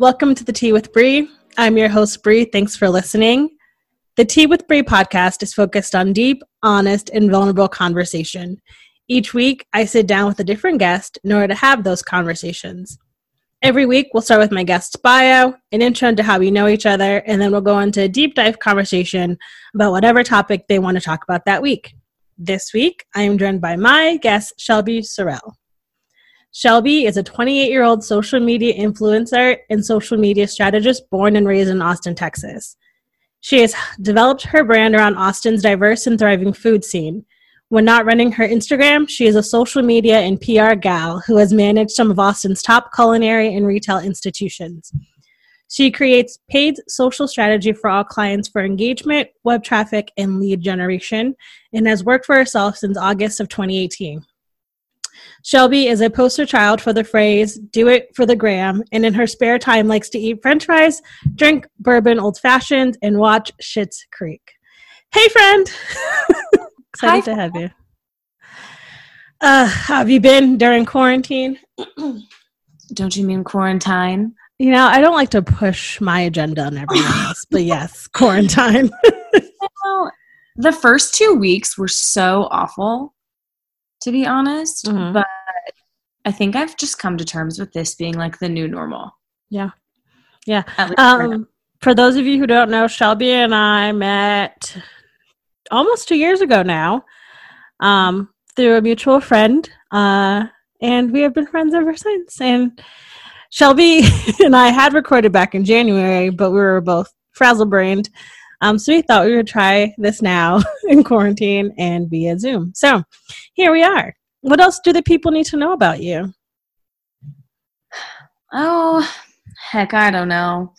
Welcome to the Tea with Bree. I'm your host, Bree. Thanks for listening. The Tea with Bree podcast is focused on deep, honest, and vulnerable conversation. Each week, I sit down with a different guest in order to have those conversations. Every week, we'll start with my guest's bio, an intro into how we know each other, and then we'll go into a deep dive conversation about whatever topic they want to talk about that week. This week, I am joined by my guest, Shelby Sorrell. Shelby is a 28 year old social media influencer and social media strategist born and raised in Austin, Texas. She has developed her brand around Austin's diverse and thriving food scene. When not running her Instagram, she is a social media and PR gal who has managed some of Austin's top culinary and retail institutions. She creates paid social strategy for all clients for engagement, web traffic, and lead generation, and has worked for herself since August of 2018. Shelby is a poster child for the phrase do it for the gram and in her spare time likes to eat french fries, drink bourbon old fashioned, and watch Schitt's Creek. Hey, friend! Excited Hi. to have you. Uh, how have you been during quarantine? Don't you mean quarantine? You know, I don't like to push my agenda on everyone else, but yes, quarantine. Well, the first two weeks were so awful, to be honest. Mhm. But I think I've just come to terms with this being like the new normal. yeah. Yeah. For. Um, for those of you who don't know, Shelby and I met almost two years ago now um, through a mutual friend, uh, and we have been friends ever since. And Shelby and I had recorded back in January, but we were both frazzle brained. Um, so we thought we would try this now in quarantine and via Zoom. So here we are. What else do the people need to know about you? oh, heck, I don't know.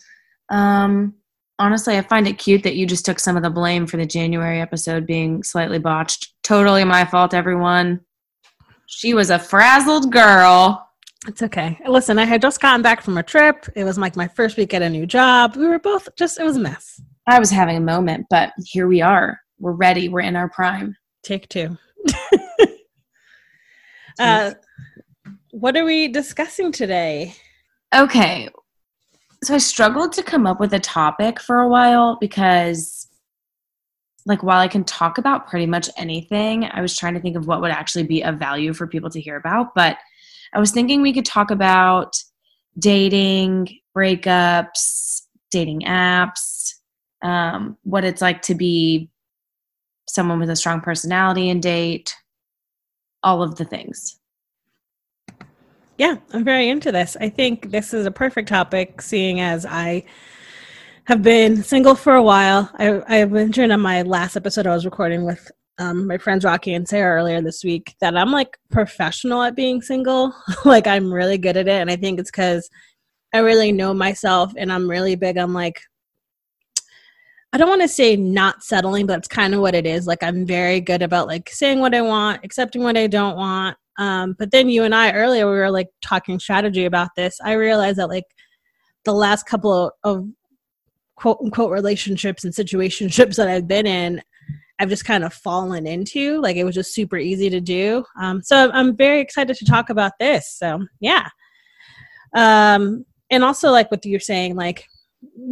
Um, honestly, I find it cute that you just took some of the blame for the January episode being slightly botched. Totally my fault, everyone. She was a frazzled girl. It's okay. Listen, I had just gotten back from a trip. It was like my first week at a new job. We were both just, it was a mess. I was having a moment, but here we are. We're ready. We're in our prime. Take two. uh, what are we discussing today? Okay. So I struggled to come up with a topic for a while because like while I can talk about pretty much anything, I was trying to think of what would actually be of value for people to hear about, but I was thinking we could talk about dating, breakups, dating apps, um, what it's like to be someone with a strong personality and date, all of the things. Yeah, I'm very into this. I think this is a perfect topic, seeing as I have been single for a while. I, I mentioned on my last episode I was recording with um, my friends Rocky and Sarah earlier this week that I'm like professional at being single. like I'm really good at it, and I think it's because I really know myself, and I'm really big on like I don't want to say not settling, but it's kind of what it is. Like I'm very good about like saying what I want, accepting what I don't want. Um, but then you and I earlier we were like talking strategy about this. I realized that like the last couple of, of quote unquote relationships and situationships that I've been in, I've just kind of fallen into. Like it was just super easy to do. Um, so I'm very excited to talk about this. So yeah. Um, and also like what you're saying, like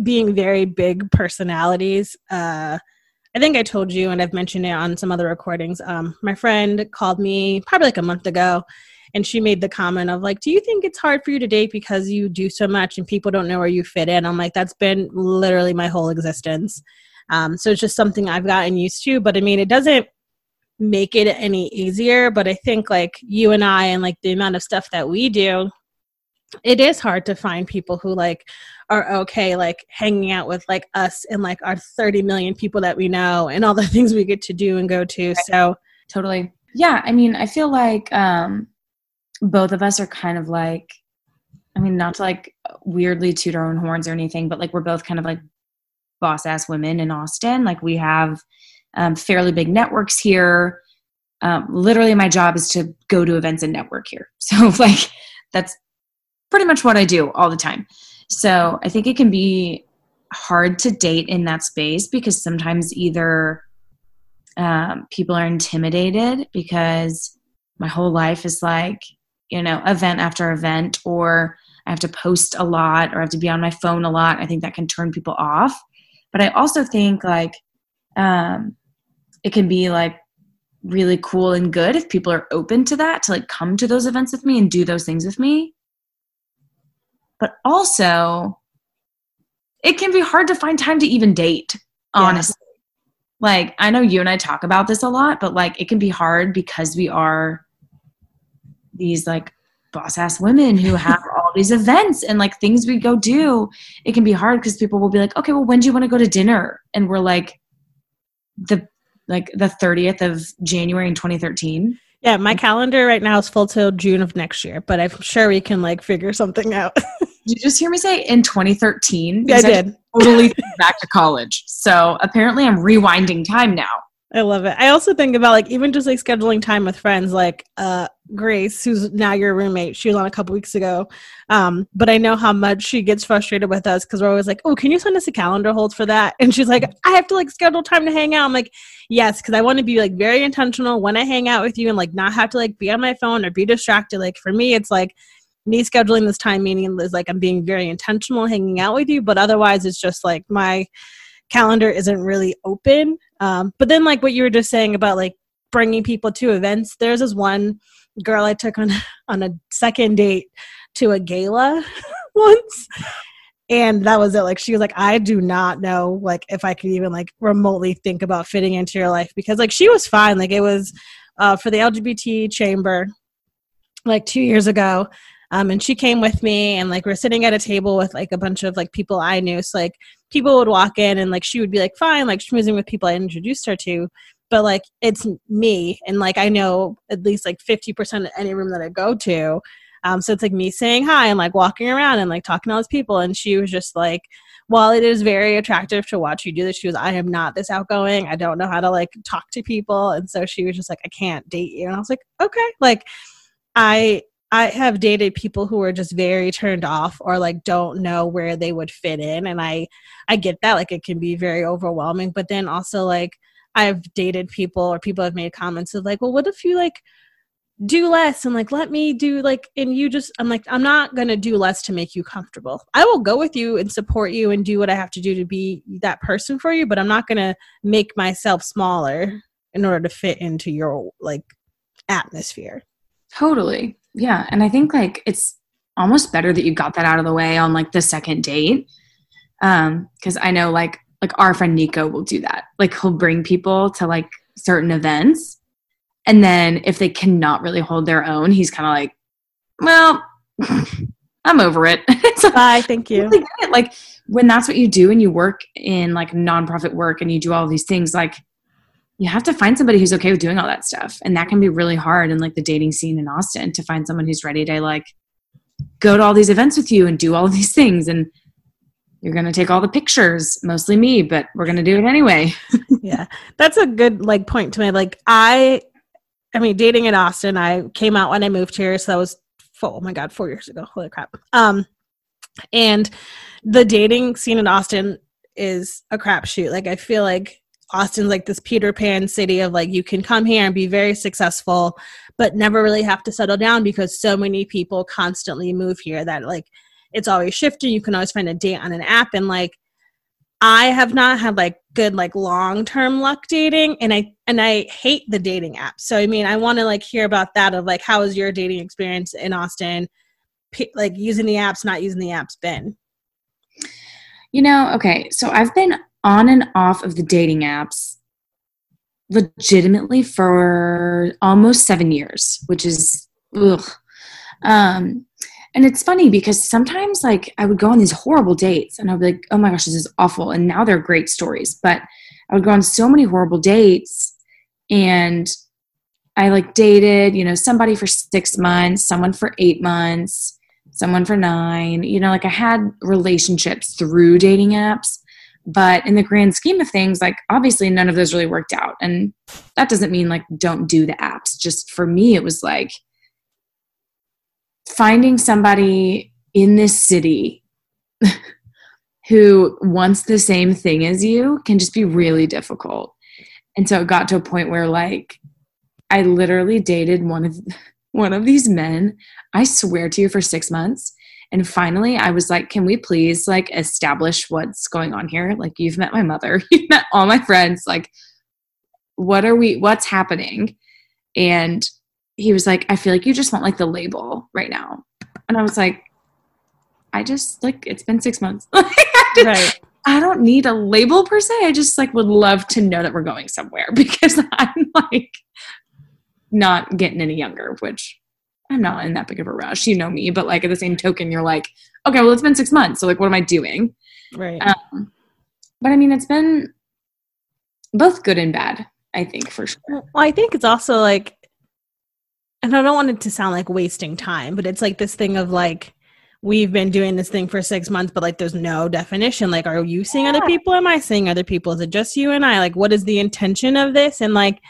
being very big personalities. Uh, I think I told you, and I've mentioned it on some other recordings. Um, my friend called me probably like a month ago, and she made the comment of like, "Do you think it's hard for you to date because you do so much and people don't know where you fit in?" I'm like, "That's been literally my whole existence." Um, so it's just something I've gotten used to. But I mean, it doesn't make it any easier. But I think like you and I, and like the amount of stuff that we do, it is hard to find people who like are okay like hanging out with like us and like our 30 million people that we know and all the things we get to do and go to. So totally. Yeah, I mean, I feel like um both of us are kind of like I mean, not to like weirdly toot our own horns or anything, but like we're both kind of like boss ass women in Austin. Like we have um, fairly big networks here. Um, literally, my job is to go to events and network here. So, like, that's pretty much what I do all the time. So, I think it can be hard to date in that space because sometimes either um, people are intimidated because my whole life is like, you know, event after event, or I have to post a lot, or I have to be on my phone a lot. I think that can turn people off. But I also think like um, it can be like really cool and good if people are open to that to like come to those events with me and do those things with me. But also, it can be hard to find time to even date, honestly. Yeah. Like, I know you and I talk about this a lot, but like, it can be hard because we are these like boss ass women who have all these events and like things we go do. It can be hard because people will be like, okay, well, when do you want to go to dinner? And we're like, the like the 30th of January in 2013. Yeah, my calendar right now is full till June of next year, but I'm sure we can like figure something out. did you just hear me say in 2013? Yeah, I did. totally back to college. So apparently I'm rewinding time now. I love it. I also think about like even just like scheduling time with friends, like uh Grace, who's now your roommate. She was on a couple weeks ago. Um, but I know how much she gets frustrated with us because we're always like, Oh, can you send us a calendar hold for that? And she's like, I have to like schedule time to hang out. I'm like, Yes, because I want to be like very intentional when I hang out with you and like not have to like be on my phone or be distracted. Like for me, it's like me scheduling this time meeting is like I'm being very intentional hanging out with you, but otherwise it's just like my calendar isn't really open. Um, but then, like what you were just saying about like bringing people to events, there's this one girl I took on on a second date to a gala once. And that was it. Like she was like, I do not know like if I could even like remotely think about fitting into your life because like she was fine. Like it was uh, for the LGBT chamber like two years ago. Um, and she came with me and like we're sitting at a table with like a bunch of like people I knew. So like people would walk in and like she would be like fine, like schmoozing with people I introduced her to. But like it's me and like I know at least like 50% of any room that I go to. Um, so it's like me saying hi and like walking around and like talking to all these people. And she was just like, while it is very attractive to watch you do this, she was, I am not this outgoing. I don't know how to like talk to people. And so she was just like, I can't date you. And I was like, okay. Like I I have dated people who are just very turned off or like don't know where they would fit in and I I get that like it can be very overwhelming but then also like I've dated people or people have made comments of like well what if you like do less and like let me do like and you just I'm like I'm not going to do less to make you comfortable. I will go with you and support you and do what I have to do to be that person for you but I'm not going to make myself smaller in order to fit into your like atmosphere. Totally. Yeah. And I think like it's almost better that you got that out of the way on like the second date. Um, because I know like like our friend Nico will do that. Like he'll bring people to like certain events. And then if they cannot really hold their own, he's kind of like, well, I'm over it. so, Bye, thank you. Like when that's what you do and you work in like nonprofit work and you do all these things, like you have to find somebody who's okay with doing all that stuff. And that can be really hard in like the dating scene in austin to find someone who's ready to like go to all these events with you and do all these things. And you're going to take all the pictures mostly me but we're going to do it anyway. Yeah. That's a good like point to me like i i mean dating in austin i came out when i moved here so that was four, oh my god four years ago. Holy crap. Um and the dating scene in austin is a crapshoot. Like i feel like Austin's like this Peter Pan city of like you can come here and be very successful, but never really have to settle down because so many people constantly move here that like it's always shifting. You can always find a date on an app and like I have not had like good like long term luck dating and I and I hate the dating app. So I mean I want to like hear about that of like how was your dating experience in Austin? P- like using the apps, not using the apps been? You know, okay, so I've been on and off of the dating apps legitimately for almost seven years, which is ugh. Um, And it's funny because sometimes like I would go on these horrible dates and I'd be like, oh my gosh, this is awful. And now they're great stories. But I would go on so many horrible dates and I like dated, you know, somebody for six months, someone for eight months, someone for nine. You know, like I had relationships through dating apps. But in the grand scheme of things, like obviously none of those really worked out. And that doesn't mean like don't do the apps. Just for me, it was like, finding somebody in this city who wants the same thing as you can just be really difficult. And so it got to a point where like I literally dated one of one of these men, I swear to you for 6 months. And finally I was like, "Can we please like establish what's going on here? Like you've met my mother, you've met all my friends, like what are we what's happening?" And he was like, I feel like you just want like the label right now. And I was like, I just like it's been six months. right. I don't need a label per se. I just like would love to know that we're going somewhere because I'm like not getting any younger, which I'm not in that big of a rush. You know me, but like at the same token, you're like, okay, well, it's been six months. So like, what am I doing? Right. Um, but I mean, it's been both good and bad, I think for sure. Well, I think it's also like and I don't want it to sound like wasting time, but it's like this thing of like we've been doing this thing for six months, but like there's no definition. Like, are you seeing other people? Am I seeing other people? Is it just you and I? Like, what is the intention of this? And like,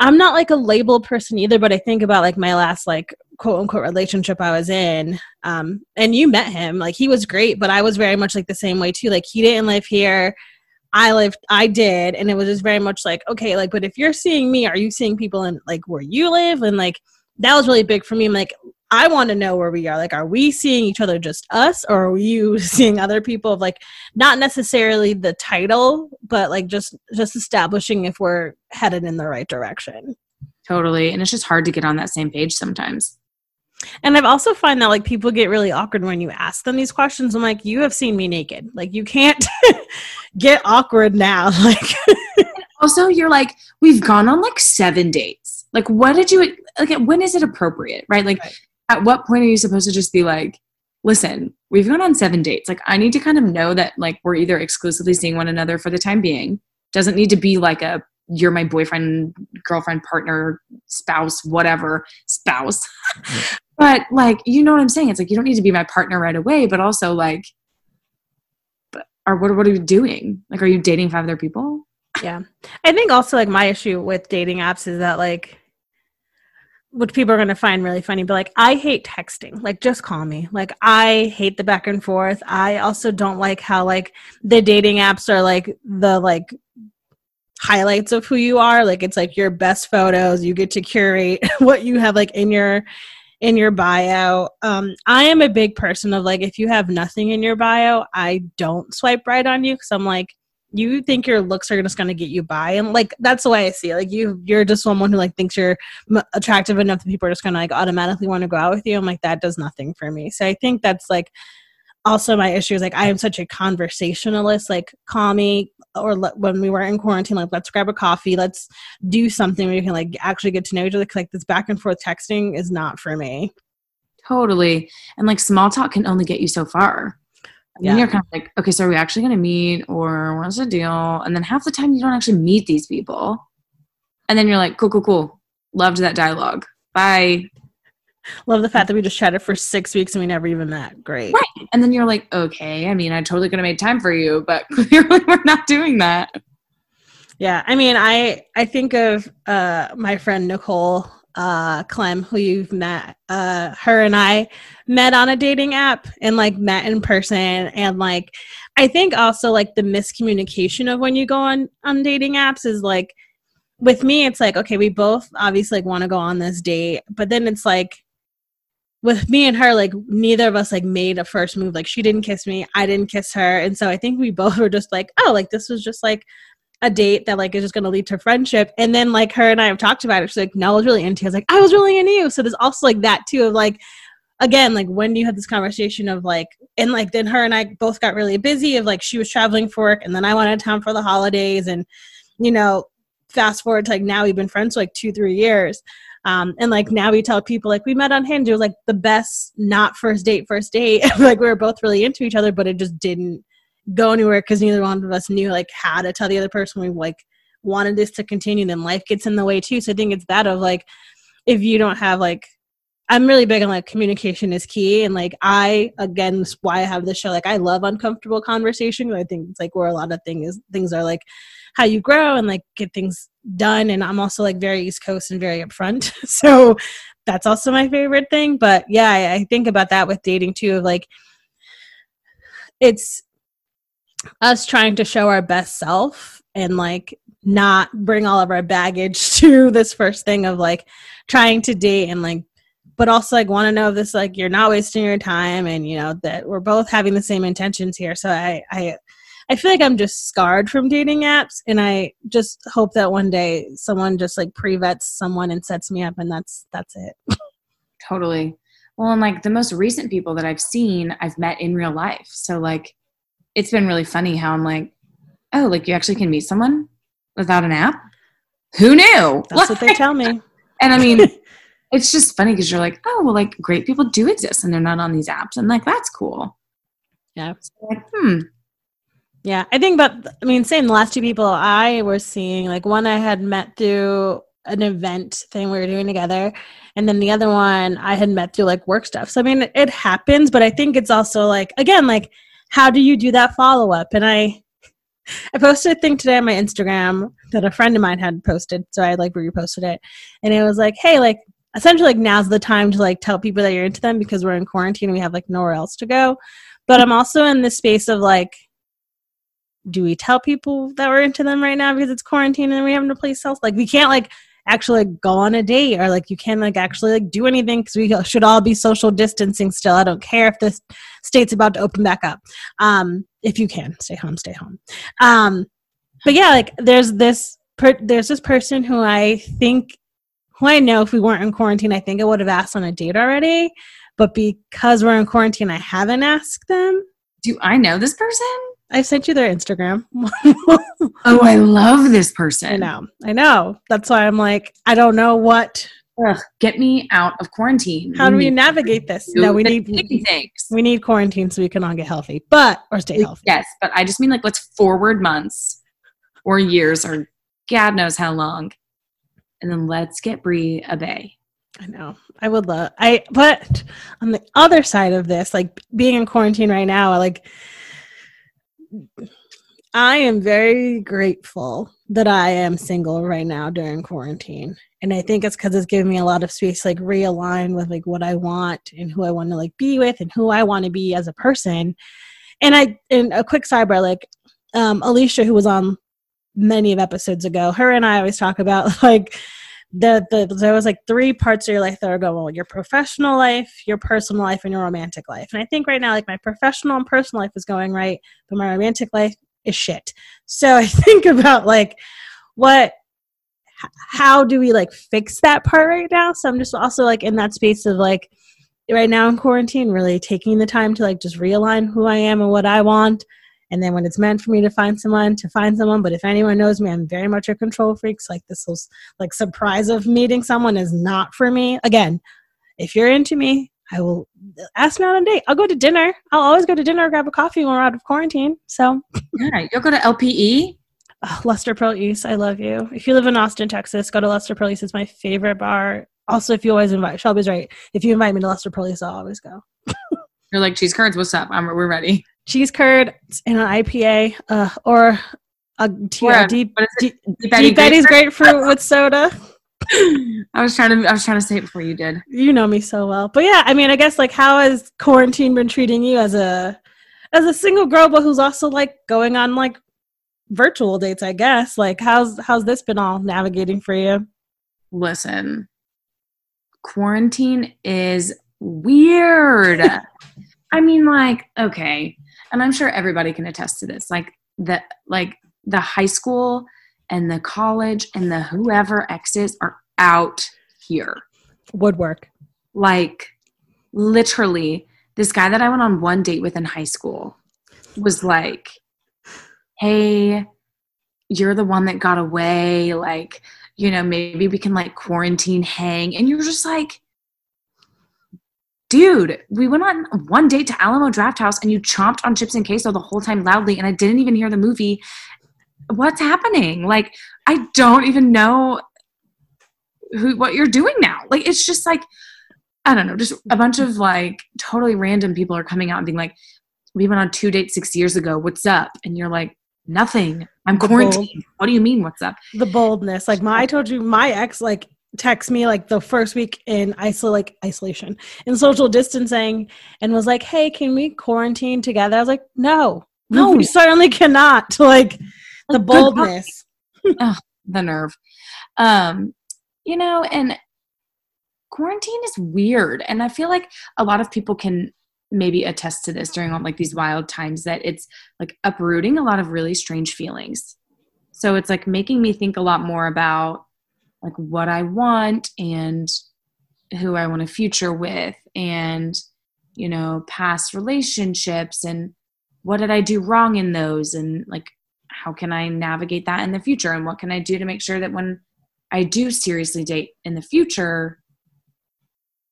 I'm not like a label person either, but I think about like my last like quote unquote relationship I was in. Um, and you met him, like he was great, but I was very much like the same way too. Like he didn't live here. I lived, I did, and it was just very much like, okay, like, but if you're seeing me, are you seeing people in like where you live? And like, that was really big for me. I'm like, I want to know where we are. Like, are we seeing each other just us, or are you seeing other people? Of like, not necessarily the title, but like just just establishing if we're headed in the right direction. Totally, and it's just hard to get on that same page sometimes. And I've also find that like people get really awkward when you ask them these questions. I'm like, you have seen me naked. Like you can't get awkward now. Like also you're like, we've gone on like seven dates. Like what did you like when is it appropriate? Right? Like right. At what point are you supposed to just be like, listen, we've gone on seven dates. Like I need to kind of know that like we're either exclusively seeing one another for the time being. Doesn't need to be like a you're my boyfriend, girlfriend, partner, spouse, whatever, spouse. but like, you know what I'm saying? It's like you don't need to be my partner right away, but also like, or what what are you doing? Like, are you dating five other people? Yeah, I think also like my issue with dating apps is that like. Which people are going to find really funny, but like, I hate texting. Like, just call me. Like, I hate the back and forth. I also don't like how, like, the dating apps are like the, like, highlights of who you are like it's like your best photos you get to curate what you have like in your in your bio um i am a big person of like if you have nothing in your bio i don't swipe right on you because i'm like you think your looks are just going to get you by and like that's the way i see it. Like you you're just someone who like thinks you're m- attractive enough that people are just going to like automatically want to go out with you i'm like that does nothing for me. So i think that's like also my issue is like i am such a conversationalist like call me or when we were in quarantine like let's grab a coffee let's do something where you can like actually get to know each other like this back and forth texting is not for me. Totally. And like small talk can only get you so far and yeah. then you're kind of like okay so are we actually going to meet or what's the deal and then half the time you don't actually meet these people and then you're like cool cool cool loved that dialogue bye Love the fact that we just chatted for six weeks and we never even met. Great. Right. And then you're like, okay, I mean, I totally could have made time for you, but clearly we're not doing that. Yeah. I mean, I I think of uh my friend Nicole uh Clem, who you've met. Uh her and I met on a dating app and like met in person and like I think also like the miscommunication of when you go on on dating apps is like with me it's like okay we both obviously like want to go on this date but then it's like with me and her, like neither of us like made a first move. Like she didn't kiss me, I didn't kiss her, and so I think we both were just like, oh, like this was just like a date that like is just gonna lead to friendship. And then like her and I have talked about it. She's like, no, I was really into. You. I was like, I was really into you. So there's also like that too of like, again, like when you had this conversation of like, and like then her and I both got really busy of like she was traveling for work, and then I went out of town for the holidays, and you know, fast forward to like now we've been friends for like two three years Um, and like now we tell people like we met on Hinge. It was like the best not first date, first date. like we were both really into each other, but it just didn't go anywhere because neither one of us knew like how to tell the other person we like wanted this to continue. Then life gets in the way too. So I think it's that of like if you don't have like I'm really big on like communication is key. And like I again why I have this show. Like I love uncomfortable conversation. I think it's like where a lot of things things are like how you grow and like get things done. And I'm also like very East Coast and very upfront. so that's also my favorite thing. But yeah, I, I think about that with dating too, of like it's us trying to show our best self and like not bring all of our baggage to this first thing of like trying to date and like but also like want to know if this like you're not wasting your time and you know that we're both having the same intentions here. So i i i feel like i'm just scarred from dating apps and i just hope that one day someone just like pre-vets someone and sets me up and that's that's it. Totally. Well and like the most recent people that i've seen i've met in real life. So like it's been really funny how i'm like oh like you actually can meet someone without an app who knew that's what they tell me and i mean it's just funny because you're like, oh, well, like great people do exist and they're not on these apps. And like, that's cool. Yeah. So like, hmm. Yeah. I think, but I mean, same, the last two people I was seeing, like one I had met through an event thing we were doing together. And then the other one I had met through like work stuff. So, I mean, it happens, but I think it's also like, again, like, how do you do that follow up? And I, I posted a thing today on my Instagram that a friend of mine had posted. So I like reposted it. And it was like, hey, like, essentially like now's the time to like tell people that you're into them because we're in quarantine and we have like nowhere else to go. But I'm also in the space of like, do we tell people that we're into them right now because it's quarantine and we have no place else? Like we can't like actually like, go on a date or like you can't like actually like do anything because we should all be social distancing still. I don't care if the state's about to open back up. Um, if you can stay home, stay home. Um, but yeah, like there's this per- there's this person who I think who I know if we weren't in quarantine, I think I would have asked on a date already. But because we're in quarantine, I haven't asked them. Do I know this person? I sent you their Instagram. oh, I love this person. I know. I know. That's why I'm like, I don't know what. Ugh, get me out of quarantine. How we do we navigate this? No, we need things. We need quarantine so we can all get healthy, but or stay healthy. Yes, but I just mean like let's forward months or years or God knows how long and then let's get Bree a bay. I know. I would love I but on the other side of this, like being in quarantine right now, like I am very grateful that I am single right now during quarantine. And I think it's because it's giving me a lot of space like realign with like what I want and who I want to like be with and who I want to be as a person. And I and a quick sidebar, like um Alicia who was on many of episodes ago, her and I always talk about like the, the there was like three parts of your life that are going well, your professional life, your personal life, and your romantic life. And I think right now, like my professional and personal life is going right, but my romantic life is shit. So I think about like what how do we like fix that part right now? So I'm just also like in that space of like right now in quarantine, really taking the time to like just realign who I am and what I want and then when it's meant for me to find someone, to find someone. But if anyone knows me, I'm very much a control freak. So like this was like surprise of meeting someone is not for me. Again, if you're into me, I will uh, ask me on a date. I'll go to dinner. I'll always go to dinner or grab a coffee when we're out of quarantine. So yeah, you'll go to LPE. Oh, Lustre Pearl East, I love you. If you live in Austin, Texas, go to Lustre Pearl East. It's my favorite bar. Also, if you always invite, Shelby's right. If you invite me to Lustre Pearl East, I'll always go. You're like cheese curds. What's up? I'm, we're ready cheese curd and an IPA uh, or a, a deep, deep, deep, Deep Eddy's grapefruit with soda. I was trying to I was trying to say it before you did. You know me so well. But yeah, I mean, I guess like how has quarantine been treating you as a as a single girl but who's also like going on like virtual dates, I guess. Like how's how's this been all navigating for you? Listen. Quarantine is weird. I mean like okay, and i'm sure everybody can attest to this like the like the high school and the college and the whoever exes are out here. Woodwork. Like literally this guy that i went on one date with in high school was like hey you're the one that got away. Like you know, maybe we can like quarantine hang. And you're just like, dude, we went on one date to Alamo Drafthouse and you chomped on chips and queso the whole time loudly, and I didn't even hear the movie. What's happening? Like, I don't even know who what you're doing now. Like, it's just like, I don't know, just a bunch of like totally random people are coming out and being like, we went on two dates six years ago. What's up? And you're like, nothing. I'm quarantined. What do you mean? What's up? The boldness. Like my, I told you, my ex like text me like the first week in isol like isolation in social distancing and was like, "Hey, can we quarantine together?" I was like, "No, no, we certainly cannot." Like the boldness, oh, the nerve. Um, you know, and quarantine is weird, and I feel like a lot of people can maybe attest to this during like these wild times that it's like uprooting a lot of really strange feelings. So it's like making me think a lot more about like what I want and who I want a future with and you know past relationships and what did I do wrong in those and like how can I navigate that in the future and what can I do to make sure that when I do seriously date in the future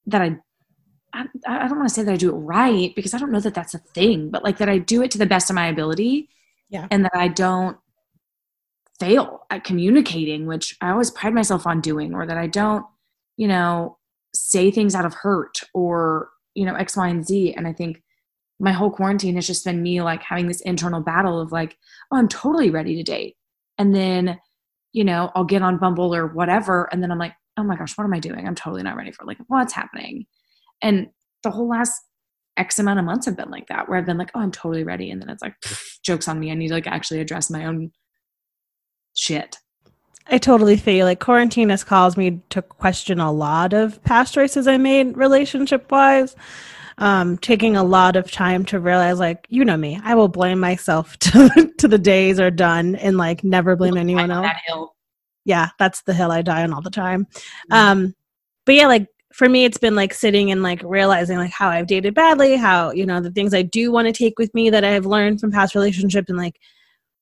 that I I, I don't want to say that I do it right because I don't know that that's a thing, but like that I do it to the best of my ability. Yeah. And that I don't fail at communicating, which I always pride myself on doing, or that I don't, you know, say things out of hurt or, you know, X, Y, and Z. And I think my whole quarantine has just been me like having this internal battle of like, oh, I'm totally ready to date. And then, you know, I'll get on Bumble or whatever. And then I'm like, oh my gosh, what am I doing? I'm totally not ready for like, what's happening? And the whole last X amount of months have been like that, where I've been like, oh, I'm totally ready. And then it's like, jokes on me. I need to like actually address my own shit. I totally feel like quarantine has caused me to question a lot of past choices I made relationship wise. Um, taking a lot of time to realize, like, you know me, I will blame myself to, to the days are done and like never blame anyone else. That yeah, that's the hill I die on all the time. Mm-hmm. Um, but yeah, like for me, it's been like sitting and like realizing like how I've dated badly, how, you know, the things I do want to take with me that I've learned from past relationships and like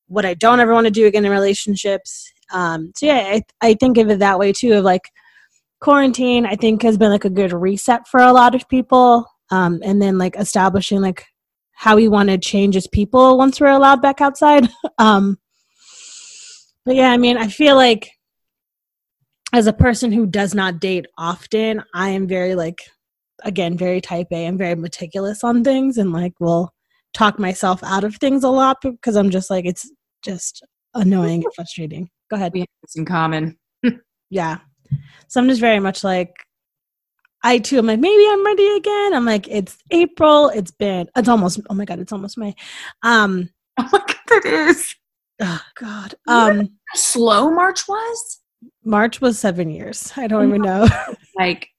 what I don't ever want to do again in relationships. Um, so yeah, I, I think of it that way too. Of like quarantine, I think has been like a good reset for a lot of people. Um, and then like establishing like how we want to change as people once we're allowed back outside. um, but yeah, I mean, I feel like as a person who does not date often, I am very like again very type A. I'm very meticulous on things and like will talk myself out of things a lot because I'm just like it's just annoying and frustrating. Go ahead. We have this in common. yeah. So I'm just very much like I too am like maybe I'm ready again. I'm like it's April. It's been it's almost oh my god it's almost May. Um oh my god it is. Oh god. Um slow March was? March was 7 years. I don't even know. like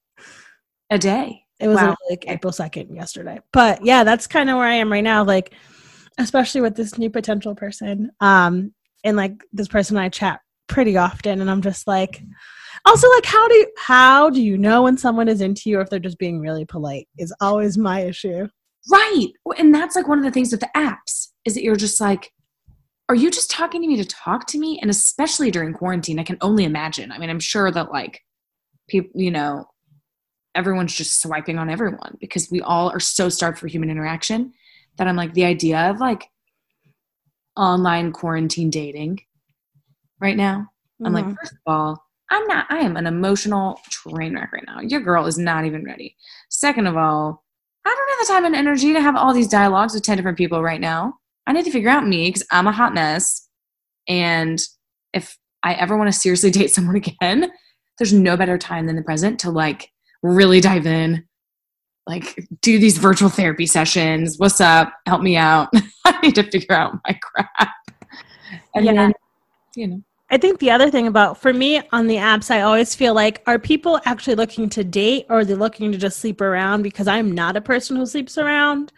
a day. It was wow. like April 2nd yesterday. But yeah, that's kind of where I am right now. Like, especially with this new potential person. Um, and like this person I chat pretty often, and I'm just like, also like how do you how do you know when someone is into you or if they're just being really polite is always my issue. Right. And that's like one of the things with the apps is that you're just like, are you just talking to me to talk to me? And especially during quarantine, I can only imagine. I mean, I'm sure that like people, you know, everyone's just swiping on everyone because we all are so starved for human interaction that I'm like the idea of like online quarantine dating right now. Mm-hmm. I'm like, mm-hmm. first of all, I'm not, I am an emotional train wreck right now. Your girl is not even ready. Second of all, I don't have the time and energy to have all these dialogues with 10 different people right now. I need to figure out me because I'm a hot mess. And if I ever want to seriously date someone again, there's no better time than the present to like really dive in, like do these virtual therapy sessions. What's up? Help me out. I need to figure out my crap. And yeah. then, you know. I think the other thing about for me on the apps, I always feel like are people actually looking to date or are they looking to just sleep around? Because I'm not a person who sleeps around.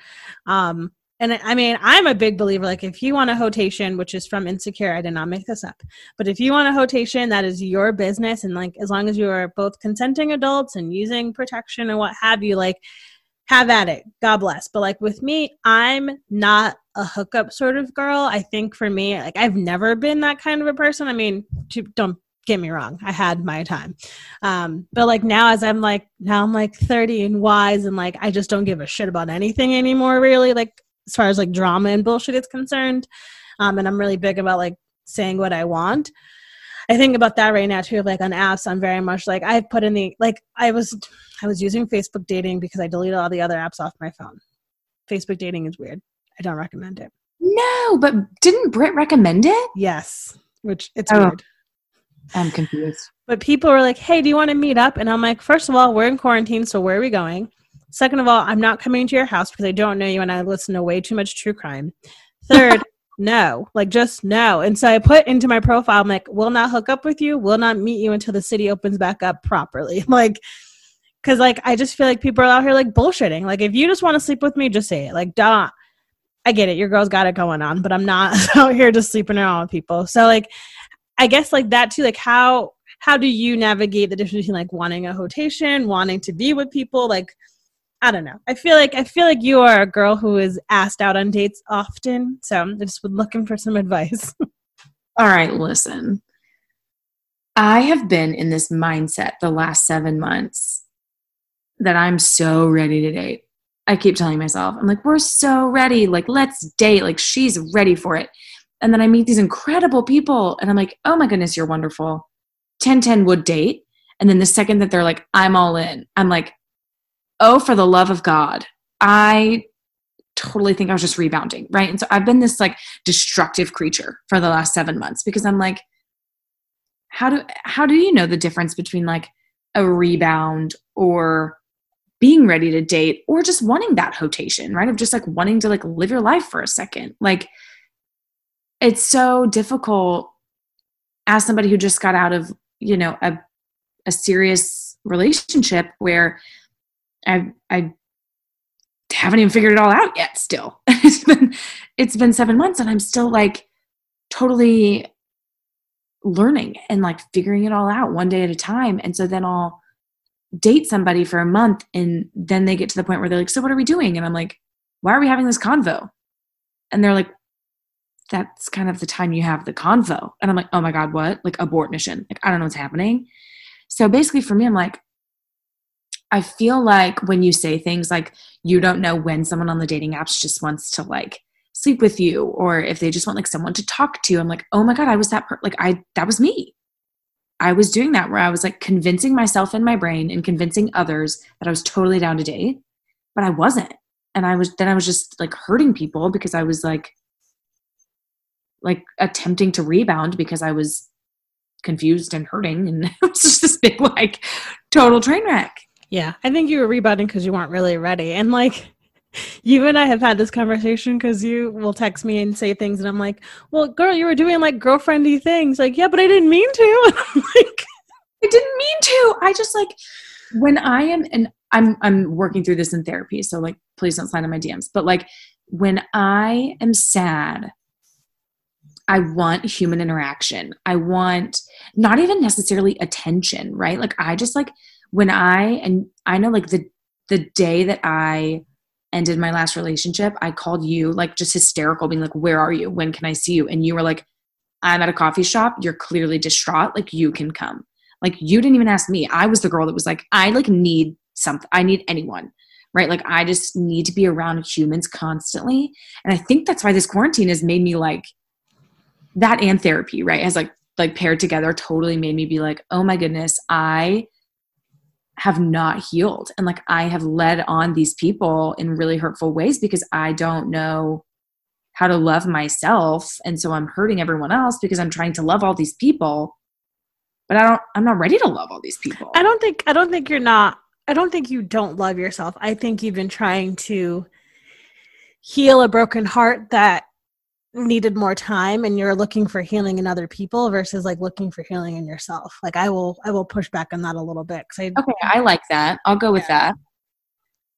Um, and I mean, I'm a big believer. Like, if you want a hotation, which is from Insecure, I did not make this up, but if you want a hotation, that is your business. And like, as long as you are both consenting adults and using protection and what have you, like, have at it. God bless. But like with me, I'm not a hookup sort of girl. I think for me, like, I've never been that kind of a person. I mean, to, don't get me wrong i had my time um but like now as i'm like now i'm like 30 and wise and like i just don't give a shit about anything anymore really like as far as like drama and bullshit is concerned um and i'm really big about like saying what i want i think about that right now too like on apps i'm very much like i've put in the like i was i was using facebook dating because i deleted all the other apps off my phone facebook dating is weird i don't recommend it No, but didn't Britt recommend it? yes which it's Oh. weird I'm confused. But people were like, hey, do you want to meet up? And I'm like, first of all, we're in quarantine, so where are we going? Second of all, I'm not coming to your house because I don't know you and I listen to way too much true crime. Third, no, like just no. And so I put into my profile, I'm like, will not hook up with you, will not meet you until the city opens back up properly. Like, because like I just feel like people are out here like bullshitting. Like, if you just want to sleep with me, just say it. Like, duh. I get it. Your girl's got it going on, but I'm not out here just sleeping around with people. So like I guess like that too, like how how do you navigate the difference between like wanting a rotation, wanting to be with people? Like, I don't know. I feel like I feel like you are a girl who is asked out on dates often. So I just was looking for some advice. All right, listen. I have been in this mindset the last seven months that I'm so ready to date. I keep telling myself, I'm like, we're so ready. Like, let's date. Like, she's ready for it. And then I meet these incredible people, and I'm like, oh my goodness, you're wonderful. 1010 would date. And then the second that they're like, I'm all in, I'm like, oh, for the love of God. I totally think I was just rebounding, right? And so I've been this like destructive creature for the last seven months because I'm like, how do how do you know the difference between like a rebound or being ready to date or just wanting that rotation, right? Of just like wanting to like live your life for a second. Like it's so difficult as somebody who just got out of, you know, a a serious relationship where I I haven't even figured it all out yet still. it's been it's been 7 months and I'm still like totally learning and like figuring it all out one day at a time. And so then I'll date somebody for a month and then they get to the point where they're like, So what are we doing? And I'm like, Why are we having this convo? And they're like, That's kind of the time you have the convo. And I'm like, Oh my God, what? Like abort mission. Like, I don't know what's happening. So basically for me, I'm like, I feel like when you say things like you don't know when someone on the dating apps just wants to like sleep with you or if they just want like someone to talk to, I'm like, oh my God, I was that per- like I that was me. I was doing that where I was like convincing myself in my brain and convincing others that I was totally down to date, but I wasn't. And I was then I was just like hurting people because I was like like attempting to rebound because I was confused and hurting and it was just this big like total train wreck. Yeah, I think you were rebounding because you weren't really ready. And like you and I have had this conversation because you will text me and say things, and I'm like, "Well, girl, you were doing like girlfriendy things." Like, yeah, but I didn't mean to. Like, I didn't mean to. I just like when I am and I'm I'm working through this in therapy, so like please don't sign in my DMs. But like when I am sad, I want human interaction. I want not even necessarily attention, right? Like I just like when I and I know like the the day that I ended my last relationship, I called you like just hysterical, being like, Where are you? When can I see you? And you were like, I'm at a coffee shop. You're clearly distraught. Like you can come. Like you didn't even ask me. I was the girl that was like, I like need something. I need anyone. Right. Like I just need to be around humans constantly. And I think that's why this quarantine has made me like that and therapy, right? Has like like paired together totally made me be like, oh my goodness, I have not healed. And like I have led on these people in really hurtful ways because I don't know how to love myself. And so I'm hurting everyone else because I'm trying to love all these people. But I don't I'm not ready to love all these people. I don't think I don't think you're not. I don't think you don't love yourself. I think you've been trying to heal a broken heart that needed more time and you're looking for healing in other people versus like looking for healing in yourself. Like I will I will push back on that a little bit cuz I Okay, I like that. I'll go with that.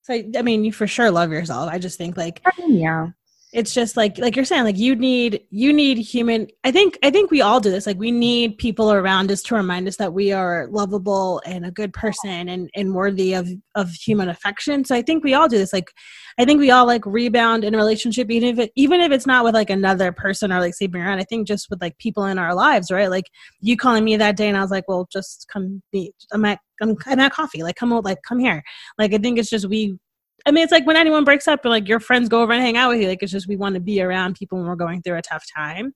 so I mean you for sure love yourself. I just think like Yeah. It's just like like you're saying like you need you need human i think i think we all do this. Like we need people around us to remind us that we are lovable and a good person and and worthy of of human affection. So i think we all do this. Like i think we all like rebound in a relationship even if it even if it's not with like another person or like sleeping around. I think just with like people in our lives right? Like you calling me that day and i was like well just come meet i'm at i'm, I'm at coffee. Like come out like come here. Like i think it's just we I mean, it's like when anyone breaks up and like your friends go over and hang out with you, like it's just we want to be around people when we're going through a tough time.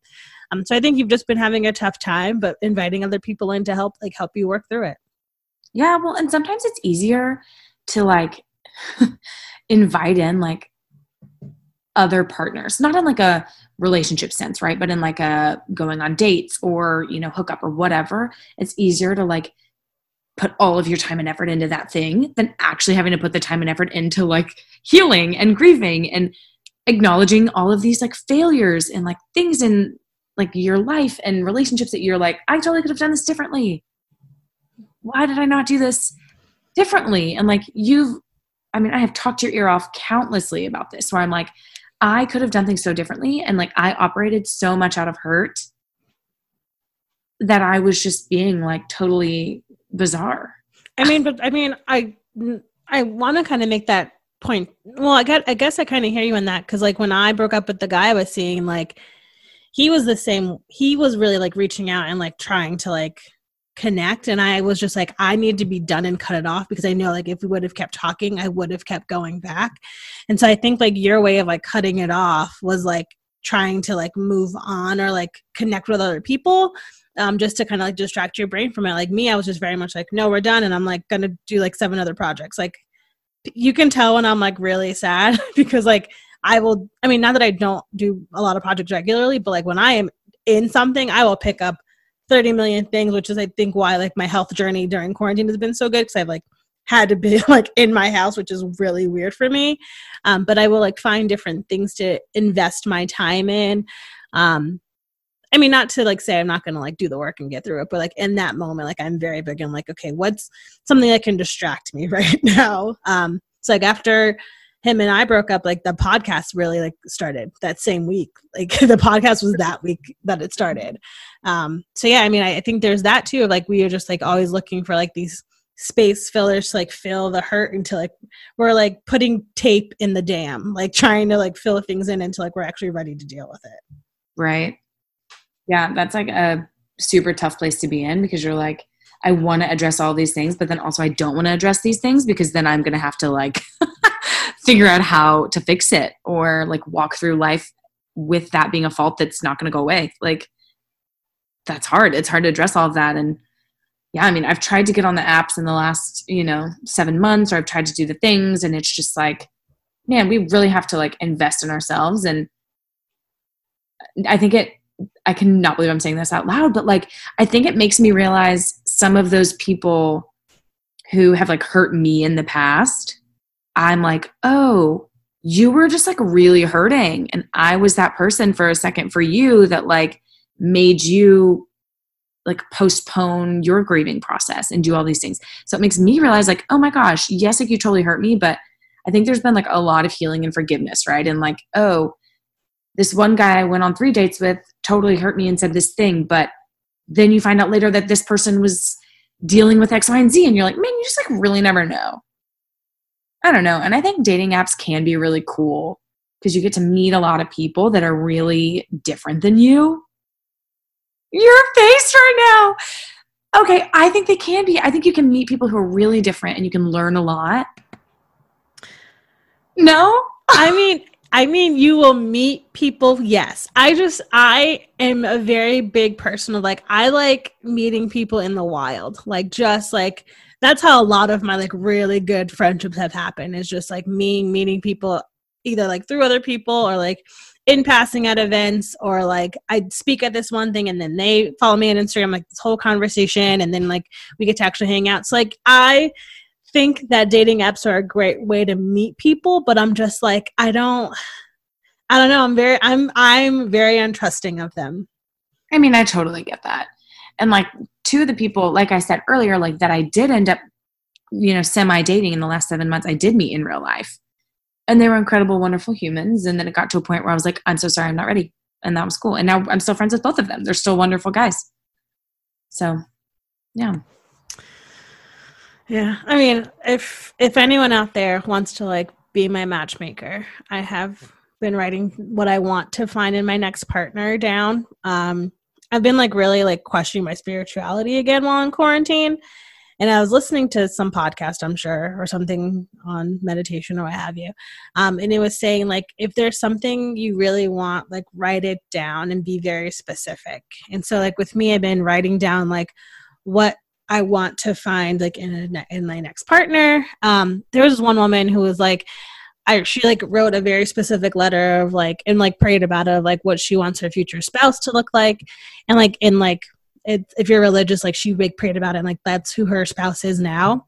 Um, so I think you've just been having a tough time, but inviting other people in to help, like help you work through it. Yeah, well, and sometimes it's easier to like invite in like other partners, not in like a relationship sense, right? But in like a going on dates or, you know, hookup or whatever. It's easier to like put all of your time and effort into that thing than actually having to put the time and effort into like healing and grieving and acknowledging all of these like failures and like things in like your life and relationships that you're like I totally could have done this differently. Why did I not do this differently? And like you've I mean I have talked your ear off countlessly about this where I'm like I could have done things so differently and like I operated so much out of hurt that I was just being like totally bizarre. I mean, but I mean, I I want to kind of make that point. Well, I got I guess I kind of hear you in that because like when I broke up with the guy I was seeing, like he was the same. He was really like reaching out and like trying to like connect and i was just like i need to be done and cut it off because i know like if we would have kept talking i would have kept going back and so i think like your way of like cutting it off was like trying to like move on or like connect with other people um, just to kind of like distract your brain from it. Like me, I was just very much like, no, we're done. And I'm like gonna do like seven other projects. Like you can tell when I'm like really sad because like I will, I mean, not that I don't do a lot of projects regularly, but like when I am in something, I will pick up 30 million things, which is I think why like my health journey during quarantine has been so good because I've like had to be like in my house, which is really weird for me. Um, but I will like find different things to invest my time in. Um, I mean, not to like say I'm not going to like do the work and get through it, but like in that moment, like I'm very big and like, okay, what's something that can distract me right now? Um, so like after him and I broke up, like the podcast really like started that same week. Like the podcast was that week that it started. Um, so yeah, I mean, I, I think there's that too. Like we are just like always looking for like these space fillers to like fill the hurt until like we're like putting tape in the dam, like trying to like fill things in until like we're actually ready to deal with it. Right. Yeah, that's like a super tough place to be in because you're like, I want to address all these things, but then also I don't want to address these things because then I'm going to have to like figure out how to fix it or like walk through life with that being a fault that's not going to go away. Like, that's hard. It's hard to address all of that. And yeah, I mean, I've tried to get on the apps in the last, you know, seven months, or I've tried to do the things, and it's just like, man, we really have to like invest in ourselves. And I think it I cannot believe I'm saying this out loud, but like I think it makes me realize some of those people who have like hurt me in the past. I'm like, oh, you were just like really hurting. And I was that person for a second for you that like made you like postpone your grieving process and do all these things. So it makes me realize like, oh my gosh, yes, like you totally hurt me, but I think there's been like a lot of healing and forgiveness, right? And like, oh, this one guy I went on three dates with totally hurt me and said this thing, but then you find out later that this person was dealing with X, Y, and Z, and you're like, man, you just like really never know. I don't know. And I think dating apps can be really cool because you get to meet a lot of people that are really different than you. Your face right now. Okay, I think they can be. I think you can meet people who are really different and you can learn a lot. No? I mean, I mean, you will meet people. Yes. I just, I am a very big person of like, I like meeting people in the wild. Like, just like, that's how a lot of my like really good friendships have happened is just like me meeting people either like through other people or like in passing at events or like I speak at this one thing and then they follow me on Instagram, like this whole conversation, and then like we get to actually hang out. So like I think that dating apps are a great way to meet people, but I'm just like I don't I don't know, I'm very I'm I'm very untrusting of them. I mean, I totally get that. And like two of the people, like I said earlier, like that I did end up, you know, semi dating in the last seven months, I did meet in real life. and they were incredible, wonderful humans. And then it got to a point where I was like, I'm so sorry, I'm not ready. And that was cool. And now I'm still friends with both of them. They're still wonderful guys. So, yeah. Yeah. I mean, if if anyone out there wants to like be my matchmaker, I have been writing what I want to find in my next partner down. Um I've been like really like questioning my spirituality again while in quarantine. And I was listening to some podcast, I'm sure, or something on meditation or what have you. Um, and it was saying like if there's something you really want, like write it down and be very specific. And so like with me, I've been writing down like what I want to find like in a, in my next partner. Um, there was one woman who was like, I she like wrote a very specific letter of like and like prayed about it of like what she wants her future spouse to look like, and like in like it, if you're religious, like she like prayed about it, and like that's who her spouse is now.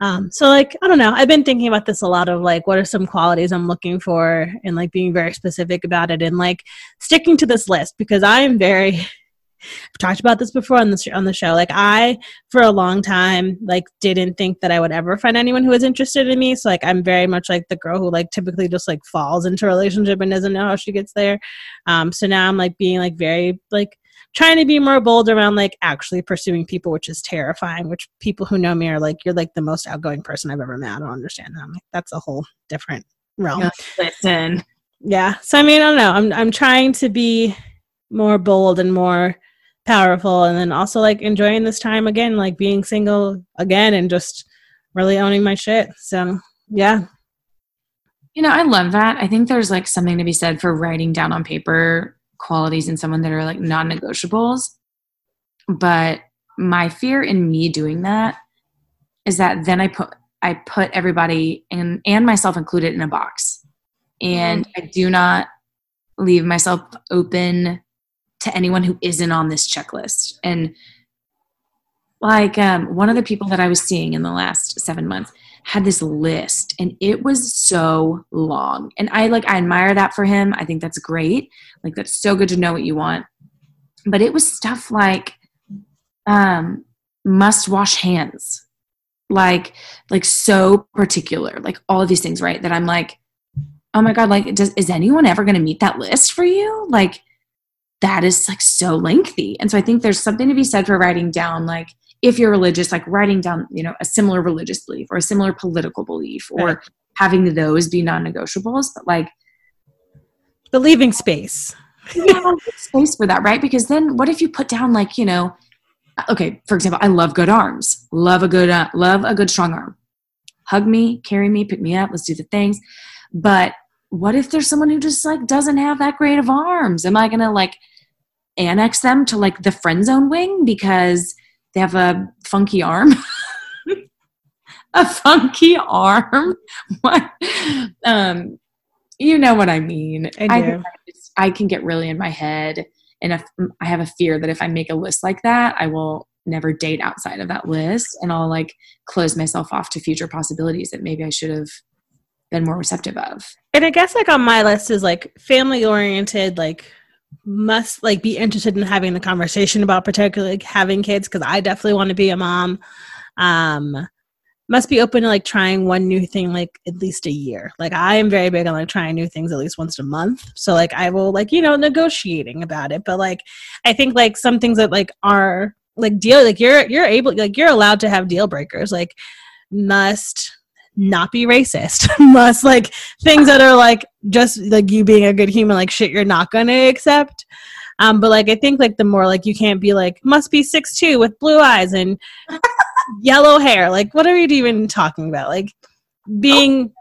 Um, so like I don't know. I've been thinking about this a lot of like what are some qualities I'm looking for and like being very specific about it and like sticking to this list because I am very I've talked about this before on the on the show. Like I, for a long time, like didn't think that I would ever find anyone who was interested in me. So like I'm very much like the girl who like typically just like falls into a relationship and doesn't know how she gets there. Um, so now I'm like being like very like trying to be more bold around like actually pursuing people, which is terrifying. Which people who know me are like, you're like the most outgoing person I've ever met. I don't understand that. I'm like, that's a whole different realm. Yeah, listen. Yeah. So I mean, I don't know. I'm I'm trying to be more bold and more powerful and then also like enjoying this time again like being single again and just really owning my shit. So yeah. You know i love that. I think there's like something to be said for writing down on paper qualities in someone that are like non-negotiables. But my fear in me doing that is that then i put i put everybody and and myself included in a box. And mm-hmm. i do not leave myself open to anyone who isn't on this checklist. And like um, one of the people that I was seeing in the last seven months had this list and it was so long. And I like, I admire that for him. I think that's great. Like, that's so good to know what you want. But it was stuff like um, must wash hands, like, like so particular, like all of these things, right? That I'm like, oh my God, like, does, is anyone ever going to meet that list for you? Like, that is like so lengthy. And so I think there's something to be said for writing down, like, if you're religious, like writing down, you know, a similar religious belief or a similar political belief or right. having those be non negotiables, but like, the leaving space. yeah, space for that, right? Because then what if you put down, like, you know, okay, for example, I love good arms, love a good, uh, love a good strong arm. Hug me, carry me, pick me up, let's do the things. But what if there's someone who just like doesn't have that great of arms? Am I gonna like annex them to like the friend zone wing because they have a funky arm? a funky arm? what? Um, you know what I mean. I do. I, I, just, I can get really in my head, and if I have a fear that if I make a list like that, I will never date outside of that list, and I'll like close myself off to future possibilities that maybe I should have been more receptive of. And I guess like on my list is like family oriented, like must like be interested in having the conversation about particularly like, having kids because I definitely want to be a mom. Um must be open to like trying one new thing like at least a year. Like I am very big on like trying new things at least once a month. So like I will like, you know, negotiating about it. But like I think like some things that like are like deal like you're you're able like you're allowed to have deal breakers. Like must not be racist. Must like things that are like just like you being a good human like shit you're not gonna accept. Um but like i think like the more like you can't be like must be six two with blue eyes and yellow hair. Like what are you even talking about? Like being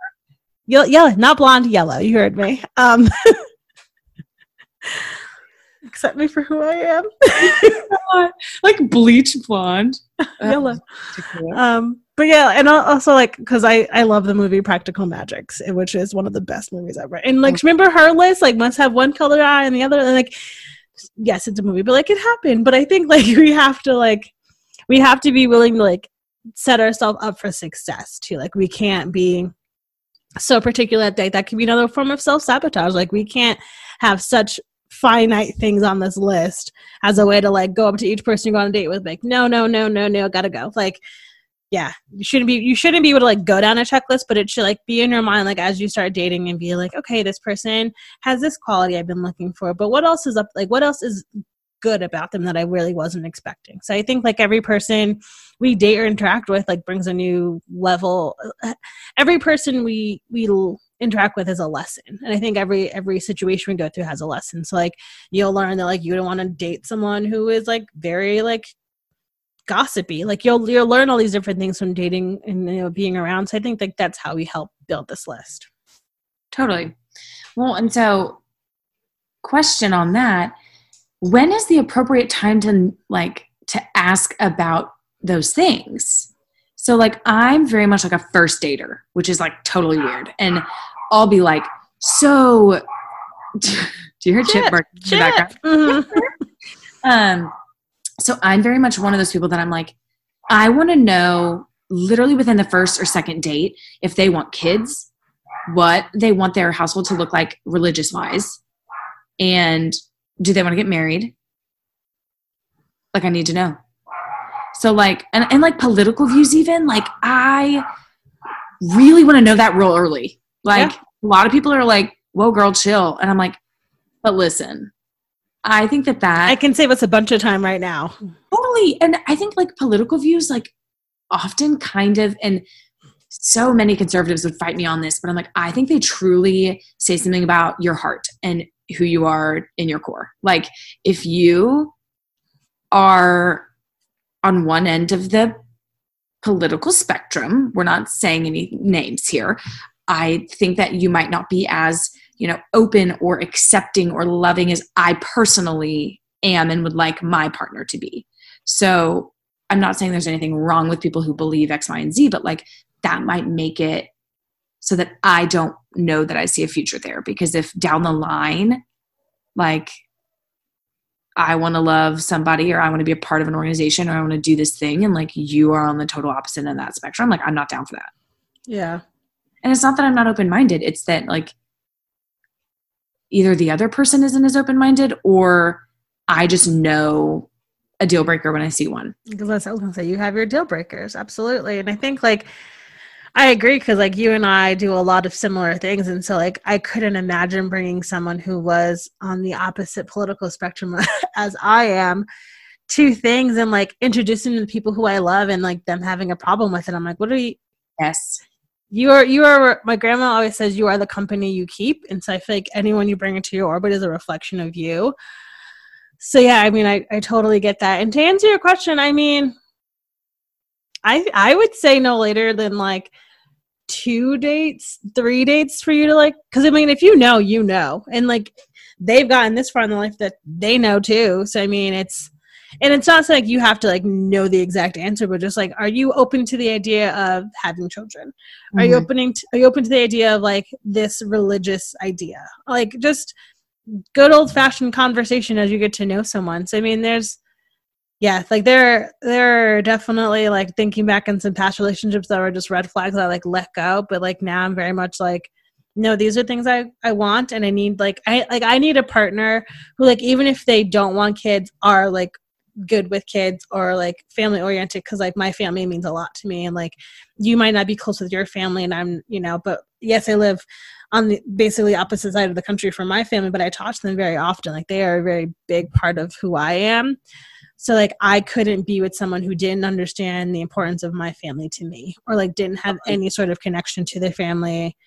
yellow, yellow not blonde yellow. You heard me. Um accept me for who i am. Like bleach blonde. Yellow. Um but yeah, and also like because I I love the movie Practical Magics, eh, which is one of the best movies ever. And like, mm. remember her list? Like, must have one color eye and the other. And like, yes, it's a movie, but like it happened. But I think like we have to like we have to be willing to like set ourselves up for success too. Like we can't be so particular that that can be another form of self sabotage. Like we can't have such finite things on this list as a way to like go up to each person you go on a date with like no no no no no gotta go like yeah, you shouldn't be you shouldn't be able to like go down a checklist, but it should like be in your mind like as you start dating and be like, okay, this person has this quality I've been looking for, but what else is up like what else is good about them that I really wasn't expecting. So I think like every person we date or interact with like brings a new level uh, every person we we interact with is a lesson. And I think every every situation we go through has a lesson. So like you'll learn that like you don't want to date someone who is like very like gossipy. Like you'll you'll learn all these different things from dating and you know being around. So I think like that's how we help build this list. Totally. Well, and so question on that, when is the appropriate time to like to ask about those things? So like I'm very much like a first dater, which is like totally weird. And I'll be like, so do you hear Chip, Chip in the background? Mm-hmm. um so I'm very much one of those people that I'm like, I want to know literally within the first or second date if they want kids, what they want their household to look like religious wise, and do they want to get married? Like, I need to know. So, like, and, and like political views, even, like, I really want to know that real early. Like, yeah. a lot of people are like, whoa, girl, chill. And I'm like, but listen, I think that that I can save us a bunch of time right now. Totally. And I think like political views, like often kind of, and so many conservatives would fight me on this, but I'm like, I think they truly say something about your heart and who you are in your core. Like if you are on one end of the political spectrum, we're not saying any names here. I think that you might not be as you know open or accepting or loving as i personally am and would like my partner to be so i'm not saying there's anything wrong with people who believe x y and z but like that might make it so that i don't know that i see a future there because if down the line like I want to love somebody or I want to be a part of an organization or I want to do this thing and like you are on the total opposite end of that spectrum, like I'm not down for that. Yeah. And it's not that I'm not open minded, it's that like either the other person isn't as open minded or I just know a deal breaker when I see one. Because I was gonna say you have your deal breakers, absolutely. And I think like I agree because like you and I do a lot of similar things, and so like I couldn't imagine bringing someone who was on the opposite political spectrum as I am to things and like introducing them to people who I love and like them having a problem with it. I'm like, what are you? Yes you are you are my grandma always says you are the company you keep and so i feel like anyone you bring into your orbit is a reflection of you. So yeah i mean i, I totally get that. And to answer your question i mean i i would say no later than like two dates three dates for you to like because i mean if you know you know. And like they've gotten this far in their life that they know too. So i mean it's and it's not like you have to like know the exact answer but just like are you open to the idea of having children? Are mm-hmm. you opening to, are you open to the idea of like this religious idea? Like just good old fashioned conversation as you get to know someone. So i mean there's yeah like there there are definitely like thinking back in some past relationships that were just red flags that I like let go but like now i'm very much like no these are things i i want and i need like i like i need a partner who like even if they don't want kids are like good with kids or like family oriented because like my family means a lot to me and like you might not be close with your family and i'm you know but yes i live on the basically opposite side of the country from my family but i talk to them very often like they are a very big part of who i am. So like i couldn't be with someone who didn't understand the importance of my family to me or like didn't have uh-huh. any sort of connection to their family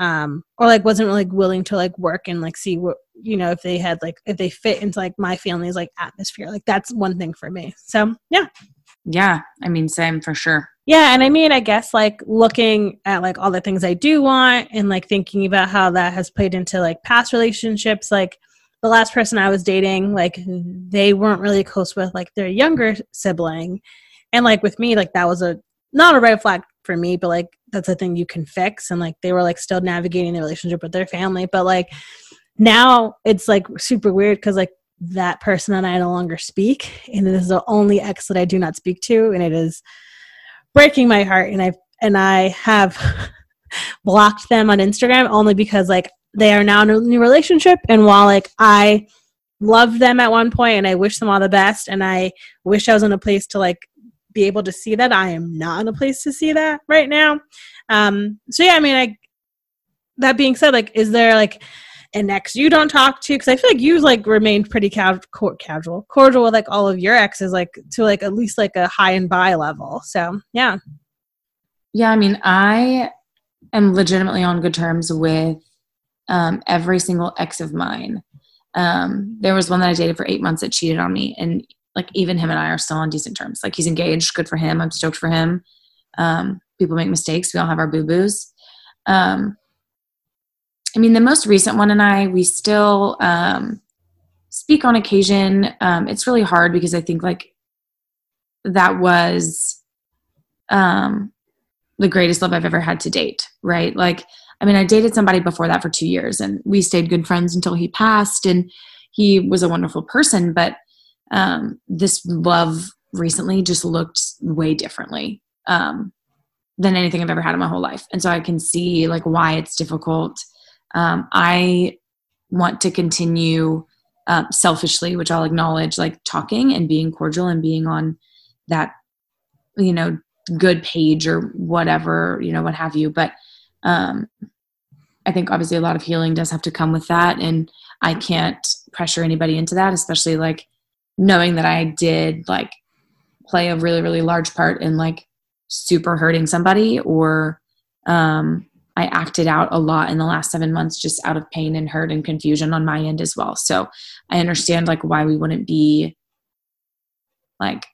um or like wasn't like willing to like work and like see what you know if they had like if they fit into like my family's like atmosphere. Like that's one thing for me. So yeah. Yeah i mean same for sure. Yeah and i mean i guess like looking at like all the things i do want and like thinking about how that has played into like past relationships like the last person i was dating like they weren't really close with like their younger sibling. And like with me like that was a not a red flag for me but like that's a thing you can fix. And like they were like still navigating the relationship with their family. But like now it's like super weird because like that person and I no longer speak, and this is the only ex that I do not speak to, and it is breaking my heart. And I and I have blocked them on Instagram only because like they are now in a new relationship, and while like I loved them at one point and I wish them all the best, and I wish I was in a place to like be able to see that. I am not in a place to see that right now. Um, so yeah, I mean, I that being said, like, is there like an ex you don't talk to? Because I feel like you've like remained pretty ca- casual, cordial with like all of your exes, like to like at least like a hi and bye level. So yeah, yeah. I mean, I am legitimately on good terms with um, every single ex of mine. Um, there was one that I dated for eight months that cheated on me, and like even him and I are still on decent terms. Like he's engaged, good for him. I'm stoked for him. Um, people make mistakes. We all have our boo boos. Um, I mean, the most recent one and I, we still um, speak on occasion. Um, it's really hard because I think like that was um, the greatest love I've ever had to date, right? Like, I mean, I dated somebody before that for two years and we stayed good friends until he passed and he was a wonderful person. But um, this love recently just looked way differently um, than anything I've ever had in my whole life. And so I can see like why it's difficult. Um, I want to continue uh, selfishly, which I'll acknowledge, like talking and being cordial and being on that, you know, good page or whatever, you know, what have you. But um, I think obviously a lot of healing does have to come with that. And I can't pressure anybody into that, especially like knowing that I did like play a really, really large part in like super hurting somebody or um, I acted out a lot in the last seven months just out of pain and hurt and confusion on my end as well. So I understand like why we wouldn't be like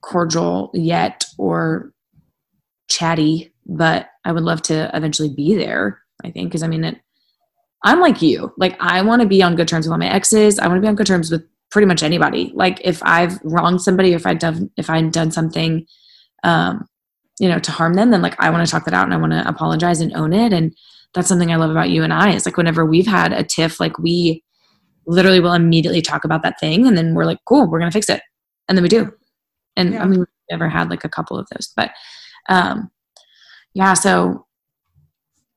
cordial yet or chatty, but I would love to eventually be there. I think because I mean it. I'm like you. Like I want to be on good terms with all my exes. I want to be on good terms with pretty much anybody. Like if I've wronged somebody, or if I've done if I've done something, um, you know, to harm them, then like I want to talk that out and I want to apologize and own it. And that's something I love about you and I is like whenever we've had a tiff, like we literally will immediately talk about that thing and then we're like, cool, we're gonna fix it, and then we do. And yeah. I mean, we've never had like a couple of those, but um, yeah. So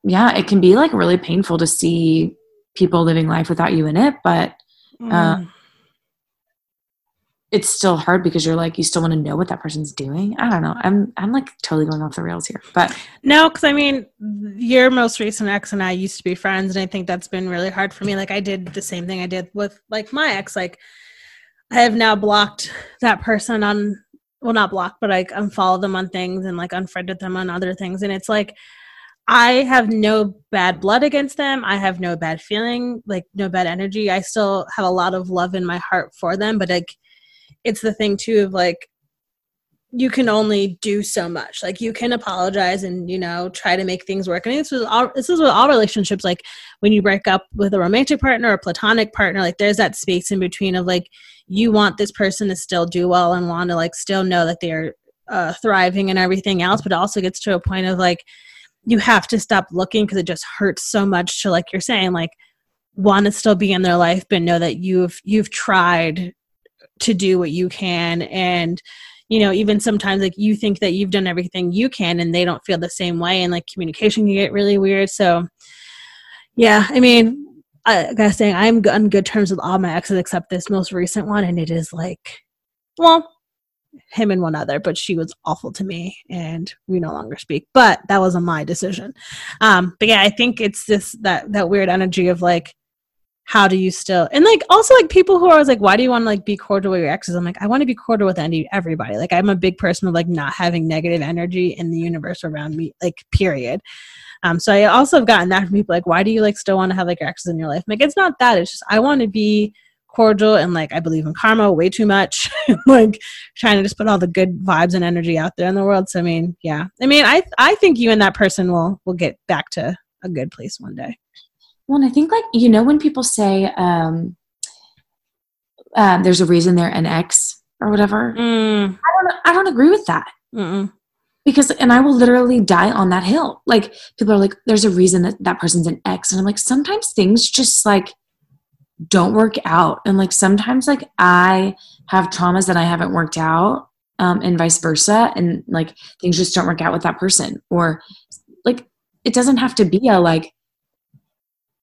yeah, it can be like really painful to see people living life without you in it, but. Uh, mm it's still hard because you're like you still want to know what that person's doing. I don't know. I'm I'm like totally going off the rails here, but no, because I mean, your most recent ex and I used to be friends, and I think that's been really hard for me. Like I did the same thing I did with like my ex. Like I have now blocked that person on well, not blocked, but like unfollowed them on things and like unfriended them on other things, and it's like. I have no bad blood against them. I have no bad feeling, like no bad energy. I still have a lot of love in my heart for them, but like it's the thing too of like you can only do so much. Like you can apologize and you know try to make things work. And this was all this is with all relationships. Like when you break up with a romantic partner or a platonic partner, like there's that space in between of like you want this person to still do well and want to like still know that they're uh, thriving and everything else. But it also gets to a point of like you have to stop looking because it just hurts so much to like you're saying like want to still be in their life but know that you've you've tried to do what you can. And you know even sometimes like you think that you've done everything you can and they don't feel the same way and like communication can get really weird. So yeah i mean i gotta say i'm on good terms with all my exes except this most recent one and it is like well him and one other but she was awful to me and we no longer speak. But that wasn't my decision. Um but yeah i think it's this that that weird energy of like how do you still and like also like people who are always like why do you want to like be cordial with your exes? I'm like i want to be cordial with any everybody. Like i'm a big person of like not having negative energy in the universe around me like period. Um so i also have gotten that from people like why do you like still want to have like your exes in your life? I'm like it's not that it's just i want to be cordial and like i believe in karma way too much. Like trying to just put all the good vibes and energy out there in the world. So i mean yeah. I mean i i think you and that person will will get back to a good place one day well, I think like you know when people say um, uh, there's a reason they're an ex or whatever. Mm. I don't. I don't agree with that. Mm-mm. Because and I will literally die on that hill. Like people are like, there's a reason that that person's an ex, and I'm like, sometimes things just like don't work out, and like sometimes like I have traumas that I haven't worked out, um, and vice versa, and like things just don't work out with that person, or like it doesn't have to be a like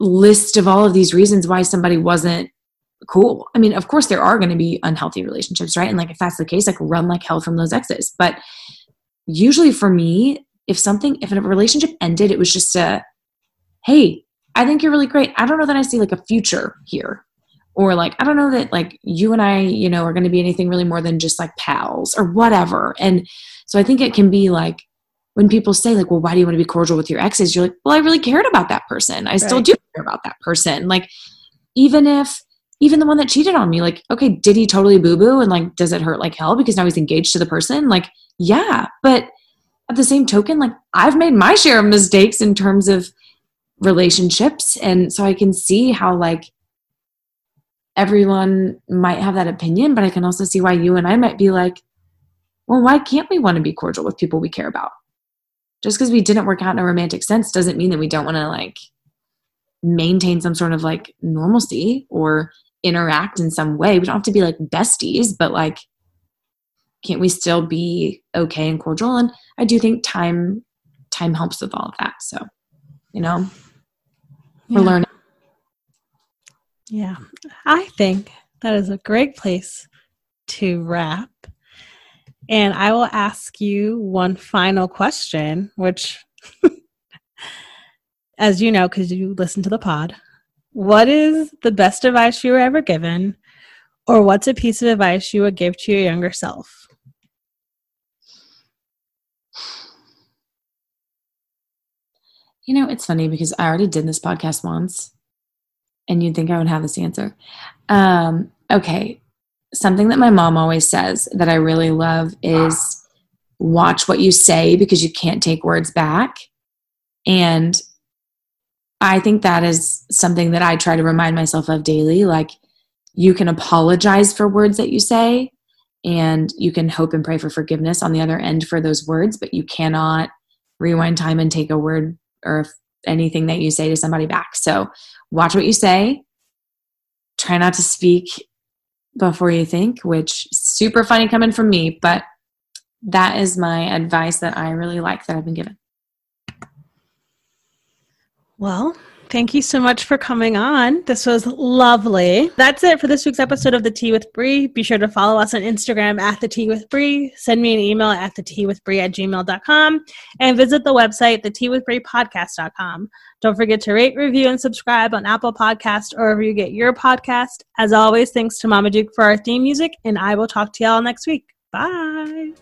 list of all of these reasons why somebody wasn't cool. I mean, of course, there are going to be unhealthy relationships, right? And like, if that's the case, like run like hell from those exes. But usually for me, if something, if a relationship ended, it was just a, hey, I think you're really great. I don't know that I see like a future here. Or like, I don't know that like you and I, you know, are going to be anything really more than just like pals or whatever. And so I think it can be like, when people say like well why do you want to be cordial with your exes? You're like well i really cared about that person. I right. still do care about that person. Like even if even the one that cheated on me like okay did he totally boo boo and like does it hurt like hell because now he's engaged to the person? Like yeah but at the same token like i've made my share of mistakes in terms of relationships and so i can see how like everyone might have that opinion but i can also see why you and i might be like well why can't we want to be cordial with people we care about just because we didn't work out in a romantic sense doesn't mean that we don't want to like maintain some sort of like normalcy or interact in some way. We don't have to be like besties, but like, can't we still be okay and cordial? And I do think time time helps with all of that. So, you know, we're learning. Yeah, I think that is a great place to wrap. And I will ask you one final question, which, as you know, because you listen to the pod, what is the best advice you were ever given, or what's a piece of advice you would give to your younger self? You know, it's funny because I already did this podcast once, and you'd think I would have this answer. Um, okay, something that my mom always says that I really love is watch what you say because you can't take words back. And I think that is something that I try to remind myself of daily. Like, you can apologize for words that you say, and you can hope and pray for forgiveness on the other end for those words, but you cannot rewind time and take a word or anything that you say to somebody back. So, watch what you say. Try not to speak before you think, which super funny coming from me, but that is my advice that I really like that I've been given. Well, thank you so much for coming on. This was lovely. That's it for this week's episode of The Tea with Bree. Be sure to follow us on Instagram at The Tea with Bree. Send me an email at The Tea with Bree at gmail.com and visit the website, The Tea with Bree podcast.com. Don't forget to rate, review, and subscribe on Apple Podcast or wherever you get your podcast. As always, thanks to Mama Duke for our theme music, and I will talk to y'all next week. Bye.